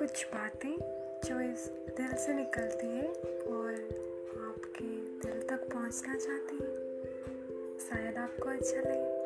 कुछ बातें जो इस दिल से निकलती है और आपके दिल तक पहुँचना चाहती है। शायद आपको अच्छा लगे।